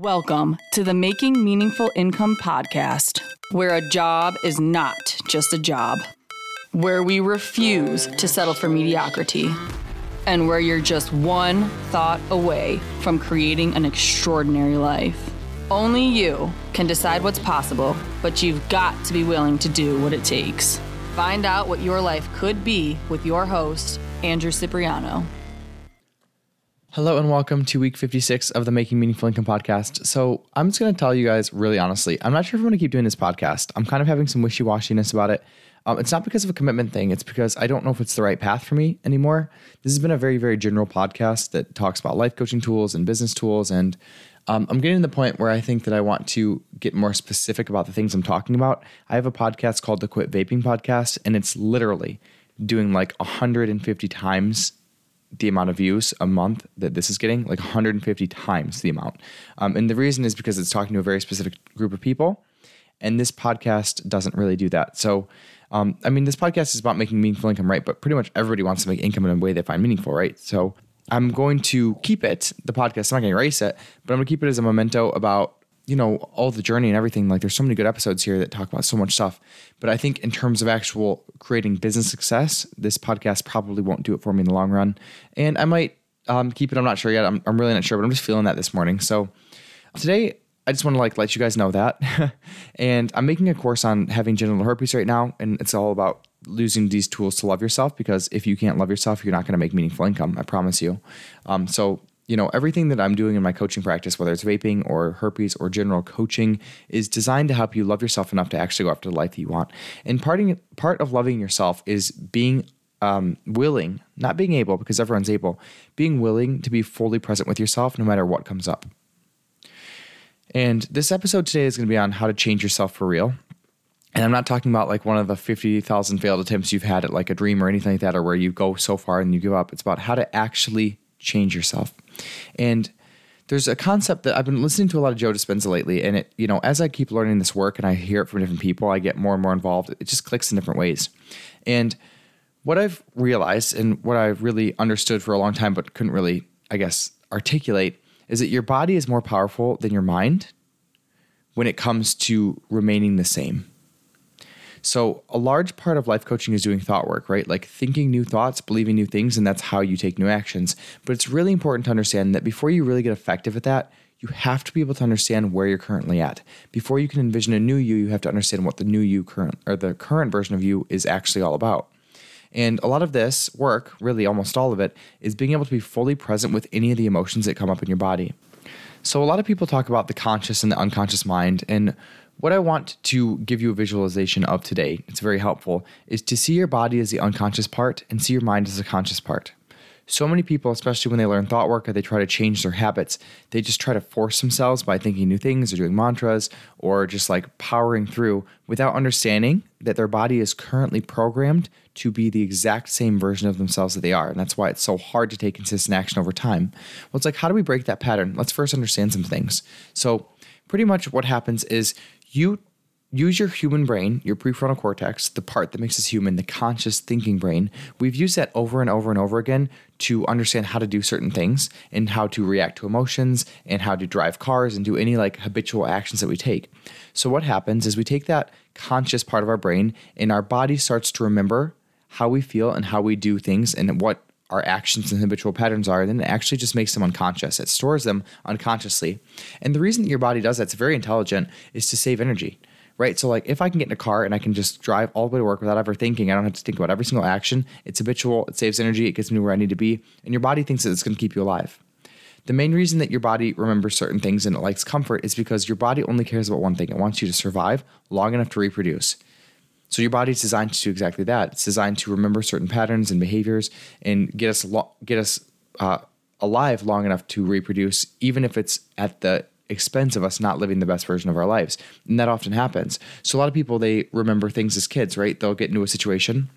Welcome to the Making Meaningful Income podcast, where a job is not just a job, where we refuse to settle for mediocrity, and where you're just one thought away from creating an extraordinary life. Only you can decide what's possible, but you've got to be willing to do what it takes. Find out what your life could be with your host, Andrew Cipriano. Hello and welcome to week 56 of the Making Meaningful Income podcast. So, I'm just going to tell you guys really honestly, I'm not sure if I'm going to keep doing this podcast. I'm kind of having some wishy washiness about it. Um, it's not because of a commitment thing, it's because I don't know if it's the right path for me anymore. This has been a very, very general podcast that talks about life coaching tools and business tools. And um, I'm getting to the point where I think that I want to get more specific about the things I'm talking about. I have a podcast called the Quit Vaping Podcast, and it's literally doing like 150 times the amount of views a month that this is getting, like 150 times the amount. Um, and the reason is because it's talking to a very specific group of people. And this podcast doesn't really do that. So, um, I mean, this podcast is about making meaningful income, right? But pretty much everybody wants to make income in a way they find meaningful, right? So, I'm going to keep it, the podcast. I'm not going to erase it, but I'm going to keep it as a memento about you know all the journey and everything like there's so many good episodes here that talk about so much stuff. But i think in terms of actual creating business success this podcast probably won't do it for me in the long run. And i might um, keep it. I'm not sure yet. I'm, I'm really not sure but i'm just feeling that this morning. So today i just want to like let you guys know that. And i'm making a course on having genital herpes right now and it's all about losing these tools to love yourself because if you can't love yourself you're not going to make meaningful income i promise you. Um, so you know, everything that I'm doing in my coaching practice, whether it's vaping or herpes or general coaching, is designed to help you love yourself enough to actually go after the life that you want. And parting, part of loving yourself is being um, willing, not being able, because everyone's able, being willing to be fully present with yourself no matter what comes up. And this episode today is going to be on how to change yourself for real. And I'm not talking about like one of the 50,000 failed attempts you've had at like a dream or anything like that, or where you go so far and you give up. It's about how to actually change yourself. And there's a concept that I've been listening to a lot of Joe Dispenza lately, and it, you know, as I keep learning this work and I hear it from different people, I get more and more involved. It just clicks in different ways. And what I've realized and what I've really understood for a long time, but couldn't really, I guess, articulate, is that your body is more powerful than your mind when it comes to remaining the same. So, a large part of life coaching is doing thought work, right? Like thinking new thoughts, believing new things, and that's how you take new actions. But it's really important to understand that before you really get effective at that, you have to be able to understand where you're currently at. Before you can envision a new you, you have to understand what the new you current or the current version of you is actually all about. And a lot of this work, really almost all of it, is being able to be fully present with any of the emotions that come up in your body. So, a lot of people talk about the conscious and the unconscious mind. And what I want to give you a visualization of today, it's very helpful, is to see your body as the unconscious part and see your mind as the conscious part. So many people, especially when they learn thought work or they try to change their habits, they just try to force themselves by thinking new things or doing mantras or just like powering through without understanding that their body is currently programmed to be the exact same version of themselves that they are. And that's why it's so hard to take consistent action over time. Well, it's like, how do we break that pattern? Let's first understand some things. So, pretty much what happens is you use your human brain, your prefrontal cortex, the part that makes us human, the conscious thinking brain. We've used that over and over and over again to understand how to do certain things and how to react to emotions and how to drive cars and do any like habitual actions that we take. So, what happens is we take that conscious part of our brain and our body starts to remember how we feel and how we do things and what our actions and habitual patterns are, then it actually just makes them unconscious. It stores them unconsciously. And the reason that your body does that's very intelligent is to save energy, right? So, like, if I can get in a car and I can just drive all the way to work without ever thinking, I don't have to think about every single action. It's habitual, it saves energy, it gets me where I need to be, and your body thinks that it's going to keep you alive. The main reason that your body remembers certain things and it likes comfort is because your body only cares about one thing it wants you to survive long enough to reproduce. So your body's designed to do exactly that. It's designed to remember certain patterns and behaviors and get us lo- get us uh, alive long enough to reproduce, even if it's at the expense of us not living the best version of our lives. And that often happens. So a lot of people they remember things as kids, right? They'll get into a situation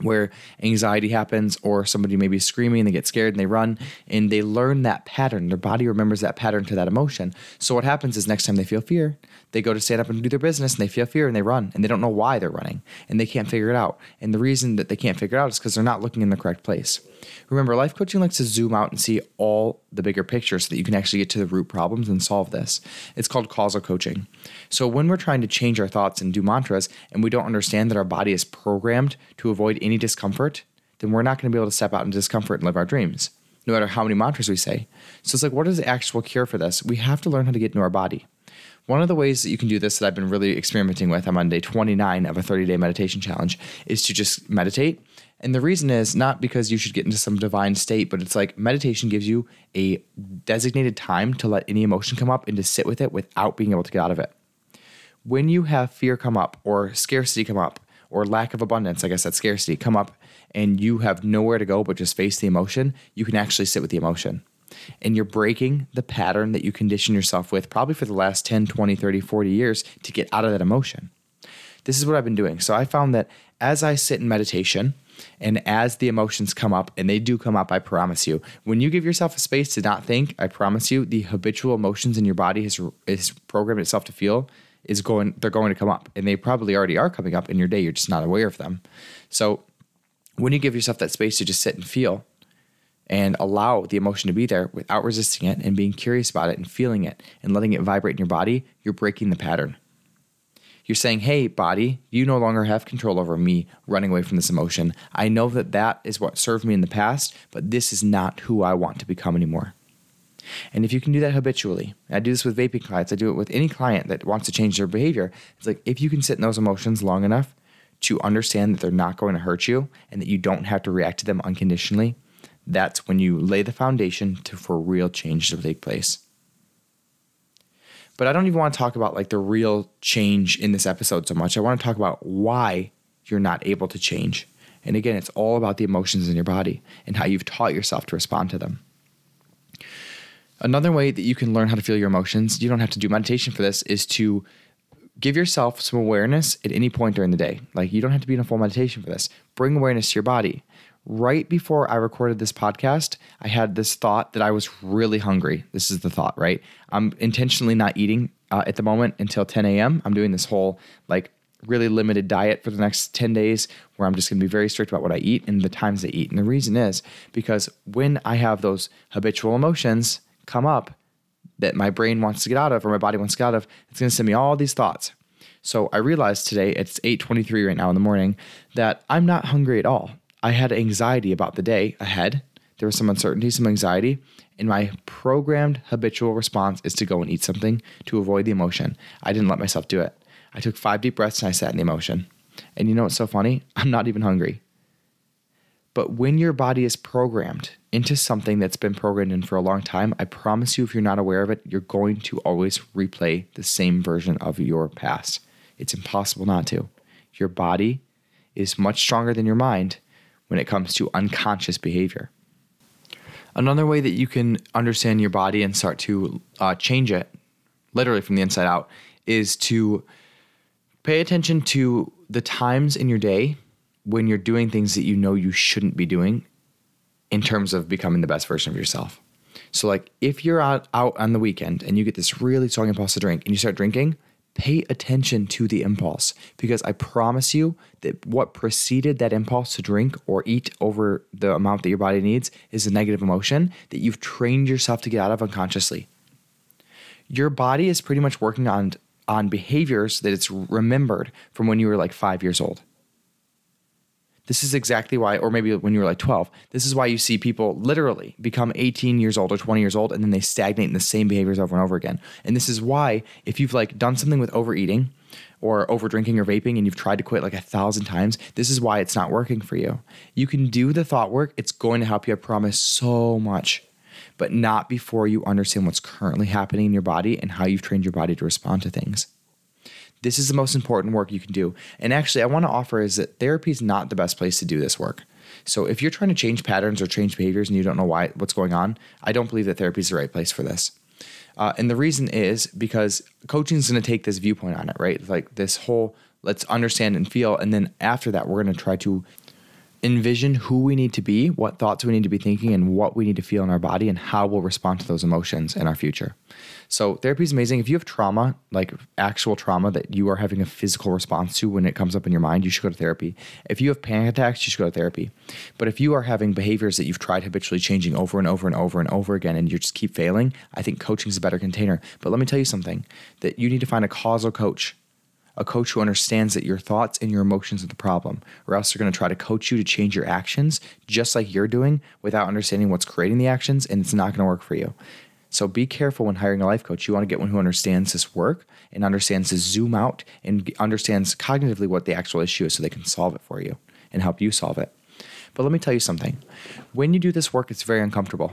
where anxiety happens or somebody may be screaming, they get scared and they run and they learn that pattern. Their body remembers that pattern to that emotion. So what happens is next time they feel fear, they go to stand up and do their business and they feel fear and they run and they don't know why they're running and they can't figure it out. And the reason that they can't figure it out is because they're not looking in the correct place. Remember, life coaching likes to zoom out and see all the bigger picture so that you can actually get to the root problems and solve this. It's called causal coaching. So when we're trying to change our thoughts and do mantras and we don't understand that our body is programmed to avoid any discomfort, then we're not going to be able to step out in discomfort and live our dreams, no matter how many mantras we say. So it's like, what is the actual cure for this? We have to learn how to get into our body. One of the ways that you can do this that I've been really experimenting with, I'm on day 29 of a 30 day meditation challenge, is to just meditate. And the reason is not because you should get into some divine state, but it's like meditation gives you a designated time to let any emotion come up and to sit with it without being able to get out of it. When you have fear come up, or scarcity come up, or lack of abundance, I guess that scarcity, come up, and you have nowhere to go but just face the emotion, you can actually sit with the emotion and you're breaking the pattern that you condition yourself with probably for the last 10, 20, 30, 40 years to get out of that emotion. This is what I've been doing. So I found that as I sit in meditation and as the emotions come up, and they do come up, I promise you, when you give yourself a space to not think, I promise you, the habitual emotions in your body has, has programmed itself to feel is going they're going to come up and they probably already are coming up in your day you're just not aware of them so when you give yourself that space to just sit and feel and allow the emotion to be there without resisting it and being curious about it and feeling it and letting it vibrate in your body, you're breaking the pattern. You're saying, hey, body, you no longer have control over me running away from this emotion. I know that that is what served me in the past, but this is not who I want to become anymore. And if you can do that habitually, I do this with vaping clients, I do it with any client that wants to change their behavior. It's like if you can sit in those emotions long enough to understand that they're not going to hurt you and that you don't have to react to them unconditionally, that's when you lay the foundation to for real change to take place. But I don't even want to talk about like the real change in this episode so much. I want to talk about why you're not able to change. And again, it's all about the emotions in your body and how you've taught yourself to respond to them. Another way that you can learn how to feel your emotions, you don't have to do meditation for this, is to give yourself some awareness at any point during the day. Like you don't have to be in a full meditation for this. Bring awareness to your body right before I recorded this podcast, I had this thought that I was really hungry. This is the thought, right? I'm intentionally not eating uh, at the moment until 10 a.m. I'm doing this whole like really limited diet for the next 10 days where I'm just going to be very strict about what I eat and the times I eat. And the reason is because when I have those habitual emotions come up that my brain wants to get out of or my body wants to get out of, it's going to send me all these thoughts. So I realized today, it's 8:23 right now in the morning, that I'm not hungry at all. I had anxiety about the day ahead. There was some uncertainty, some anxiety, and my programmed habitual response is to go and eat something to avoid the emotion. I didn't let myself do it. I took five deep breaths and I sat in the emotion. And you know what's so funny? I'm not even hungry. But when your body is programmed into something that's been programmed in for a long time, I promise you, if you're not aware of it, you're going to always replay the same version of your past. It's impossible not to. Your body is much stronger than your mind, when it comes to unconscious behavior. Another way that you can understand your body and start to uh, change it, literally from the inside out, is to pay attention to the times in your day when you're doing things that you know you shouldn't be doing in terms of becoming the best version of yourself. So, like if you're out, out on the weekend and you get this really strong impulse to drink and you start drinking, pay attention to the impulse because I promise you that what preceded that impulse to drink or eat over the amount that your body needs is a negative emotion that you've trained yourself to get out of unconsciously. Your body is pretty much working on on behaviors that it's remembered from when you were like 5 years old. This is exactly why, or maybe when you were like 12, this is why you see people literally become 18 years old or 20 years old and then they stagnate in the same behaviors over and over again. And this is why, if you've like done something with overeating or over drinking or vaping and you've tried to quit like a thousand times, this is why it's not working for you. You can do the thought work, it's going to help you, I promise, so much. But not before you understand what's currently happening in your body and how you've trained your body to respond to things. This is the most important work you can do. And actually, I want to offer is that therapy is not the best place to do this work. So if you're trying to change patterns or change behaviors and you don't know why what's going on, I don't believe that therapy is the right place for this. Uh, and the reason is because coaching is going to take this viewpoint on it, right? Like this whole let's understand and feel, and then after that, we're going to try to envision who we need to be, what thoughts we need to be thinking, and what we need to feel in our body, and how we'll respond to those emotions in our future. So, therapy is amazing. If you have trauma, like actual trauma that you are having a physical response to when it comes up in your mind, you should go to therapy. If you have panic attacks, you should go to therapy. But if you are having behaviors that you've tried habitually changing over and over and over and over again, and you just keep failing, I think coaching is a better container. But let me tell you something that you need to find a causal coach a coach who understands that your thoughts and your emotions are the problem, or else they're going to try to coach you to change your actions just like you're doing without understanding what's creating the actions, and it's not going to work for you. So be careful when hiring a life coach. You want to get one who understands this work and understands to zoom out and understands cognitively what the actual issue is so they can solve it for you and help you solve it. But let me tell you something. When you do this work, it's very uncomfortable.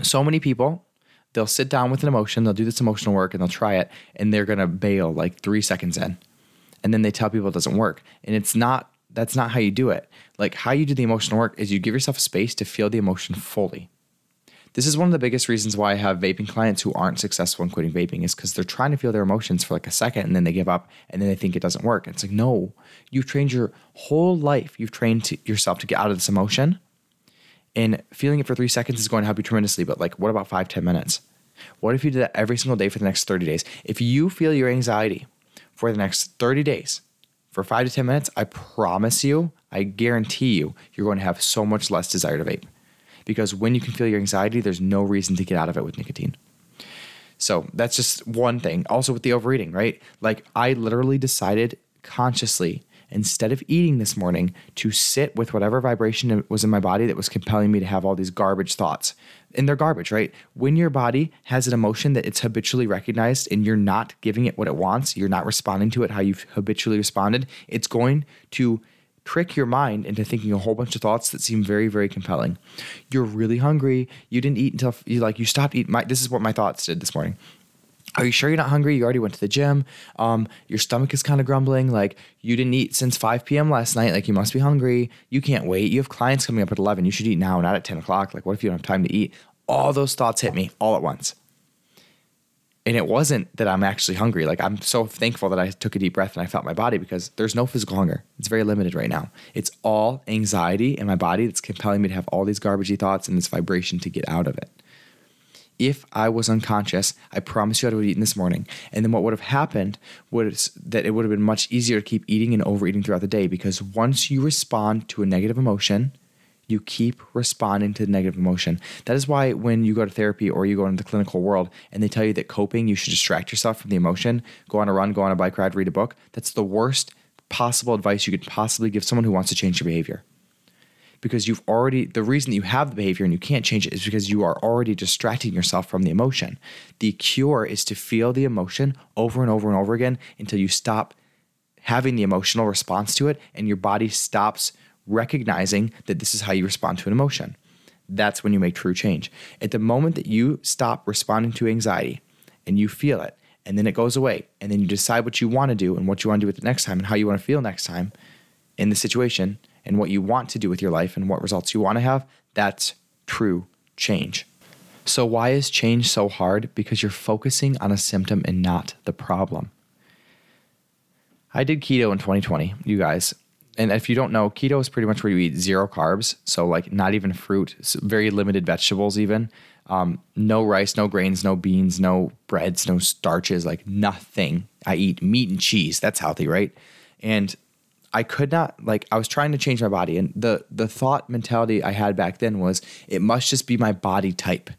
So many people they'll sit down with an emotion, they'll do this emotional work, and they'll try it, and they're gonna bail like three seconds in, and then they tell people it doesn't work, and it's not. That's not how you do it. Like how you do the emotional work is you give yourself space to feel the emotion fully. This is one of the biggest reasons why I have vaping clients who aren't successful in quitting vaping is because they're trying to feel their emotions for like a second and then they give up and then they think it doesn't work. It's like, no, you've trained your whole life, you've trained yourself to get out of this emotion and feeling it for three seconds is going to help you tremendously. But like, what about five, 10 minutes? What if you did that every single day for the next 30 days? If you feel your anxiety for the next 30 days, for five to 10 minutes, I promise you, I guarantee you, you're going to have so much less desire to vape. Because when you can feel your anxiety, there's no reason to get out of it with nicotine. So that's just one thing. Also, with the overeating, right? Like, I literally decided consciously instead of eating this morning, to sit with whatever vibration was in my body that was compelling me to have all these garbage thoughts. And they're garbage, right? When your body has an emotion that it's habitually recognized and you're not giving it what it wants, you're not responding to it how you've habitually responded, it's going to trick your mind into thinking a whole bunch of thoughts that seem very very compelling you're really hungry you didn't eat until you like you stopped eating my, this is what my thoughts did this morning are you sure you're not hungry? You already went to the gym. Um, your stomach is kind of grumbling. Like you didn't eat since 5 p.m. last night. Like you must be hungry. You can't wait. You have clients coming up at 11. You should eat now, not at 10 o'clock. Like what if you don't have time to eat? All those thoughts hit me all at once. And it wasn't that I'm actually hungry. Like I'm so thankful that I took a deep breath and I felt my body because there's no physical hunger. It's very limited right now. It's all anxiety in my body that's compelling me to have all these garbagey thoughts and this vibration to get out of it if I was unconscious, I promise you I would have eaten this morning. And then what would have happened was that it would have been much easier to keep eating and overeating throughout the day because once you respond to a negative emotion, you keep responding to the negative emotion. That is why when you go to therapy or you go into the clinical world and they tell you that coping, you should distract yourself from the emotion, go on a run, go on a bike ride, read a book, that's the worst possible advice you could possibly give someone who wants to change their behavior because you've already the reason that you have the behavior and you can't change it is because you are already distracting yourself from the emotion. The cure is to feel the emotion over and over and over again until you stop having the emotional response to it and your body stops recognizing that this is how you respond to an emotion. That's when you make true change. At the moment that you stop responding to anxiety and you feel it, and then it goes away, and then you decide what you want to do and what you want to do with the next time and how you want to feel next time in the situation, and what you want to do with your life and what results you want to have, that's true change. So, why is change so hard? Because you're focusing on a symptom and not the problem. I did keto in 2020, you guys. And if you don't know, keto is pretty much where you eat zero carbs. So, like, not even fruit, very limited vegetables, even. Um, no rice, no grains, no beans, no breads, no starches, like nothing. I eat meat and cheese. That's healthy, right? And I could not like I was trying to change my body and the the thought mentality I had back then was it must just be my body type.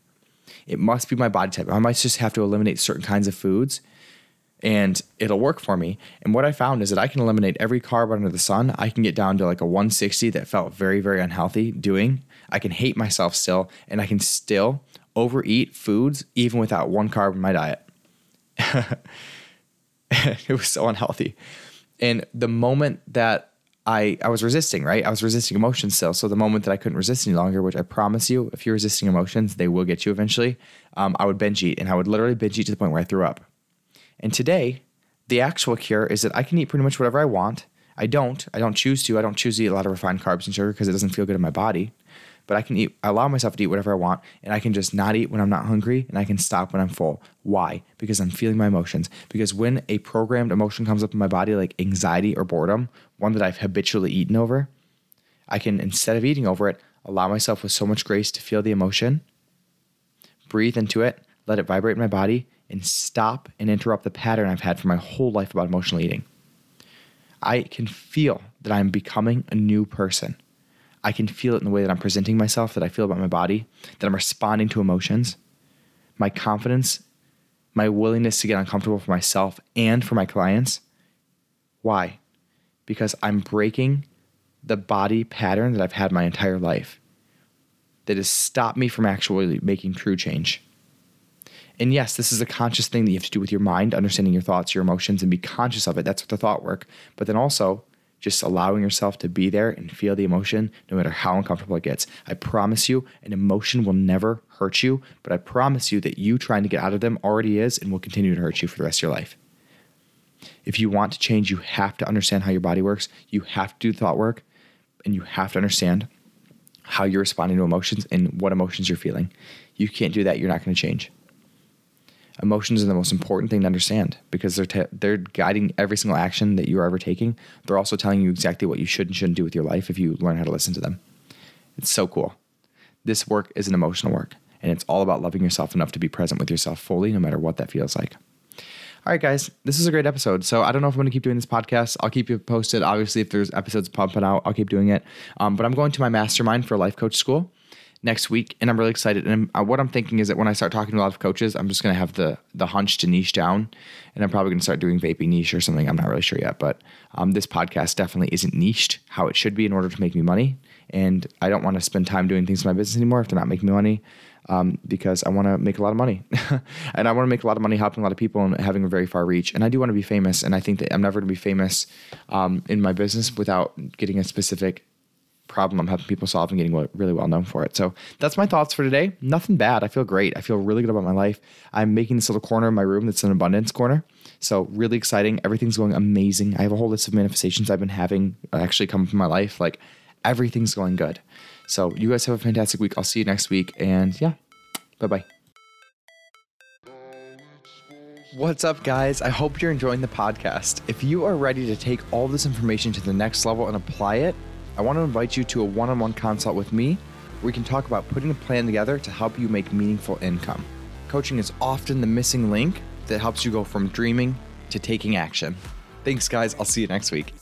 It must be my body type. I might just have to eliminate certain kinds of foods and it'll work for me. And what I found is that I can eliminate every carb under the sun. I can get down to like a 160 that felt very very unhealthy doing. I can hate myself still and I can still overeat foods even without one carb in my diet. it was so unhealthy. And the moment that I, I was resisting, right? I was resisting emotions still. So the moment that I couldn't resist any longer, which I promise you, if you're resisting emotions, they will get you eventually, um, I would binge eat and I would literally binge eat to the point where I threw up. And today, the actual cure is that I can eat pretty much whatever I want. I don't. I don't choose to. I don't choose to eat a lot of refined carbs and sugar because it doesn't feel good in my body but I can eat, I allow myself to eat whatever I want, and I can just not eat when I'm not hungry, and I can stop when I'm full. Why? Because I'm feeling my emotions. Because when a programmed emotion comes up in my body, like anxiety or boredom, one that I've habitually eaten over, I can, instead of eating over it, allow myself with so much grace to feel the emotion, breathe into it, let it vibrate in my body, and stop and interrupt the pattern I've had for my whole life about emotional eating. I can feel that I'm becoming a new person. I can feel it in the way that I'm presenting myself, that I feel about my body, that I'm responding to emotions. My confidence, my willingness to get uncomfortable for myself and for my clients. Why? Because I'm breaking the body pattern that I've had my entire life that has stopped me from actually making true change. And yes, this is a conscious thing that you have to do with your mind, understanding your thoughts, your emotions, and be conscious of it. That's what the thought work. But then also just allowing yourself to be there and feel the emotion no matter how uncomfortable it gets. I promise you, an emotion will never hurt you, but I promise you that you trying to get out of them already is and will continue to hurt you for the rest of your life. If you want to change, you have to understand how your body works. You have to do thought work and you have to understand how you're responding to emotions and what emotions you're feeling. You can't do that, you're not going to change. Emotions are the most important thing to understand because they're they're guiding every single action that you are ever taking. They're also telling you exactly what you should and shouldn't do with your life if you learn how to listen to them. It's so cool. This work is an emotional work, and it's all about loving yourself enough to be present with yourself fully, no matter what that feels like. All right, guys, this is a great episode. So I don't know if I'm going to keep doing this podcast. I'll keep you posted. Obviously, if there's episodes pumping out, I'll keep doing it. Um, but I'm going to my mastermind for life coach school next week, and I'm really excited. And I'm, uh, what I'm thinking is that when I start talking to a lot of coaches, I'm just going to have the the hunch to niche down, and I'm probably going to start doing vaping niche or something. I'm not really sure yet, but um, this podcast definitely isn't niched how it should be in order to make me money. And I don't want to spend time doing things in my business anymore if they're not making me money. Um, because I want to make a lot of money, and I want to make a lot of money helping a lot of people and having a very far reach. And I do want to be famous, and I think that I'm never going to be famous um, in my business without getting a specific problem I'm helping people solve and getting really well known for it. So that's my thoughts for today. Nothing bad. I feel great. I feel really good about my life. I'm making this little corner in my room that's an abundance corner. So really exciting. Everything's going amazing. I have a whole list of manifestations I've been having uh, actually come from my life. Like everything's going good. So you guys have a fantastic week. I'll see you next week. And yeah, bye bye. What's up, guys? I hope you're enjoying the podcast. If you are ready to take all this information to the next level and apply it, I want to invite you to a one on one consult with me where we can talk about putting a plan together to help you make meaningful income. Coaching is often the missing link that helps you go from dreaming to taking action. Thanks, guys. I'll see you next week.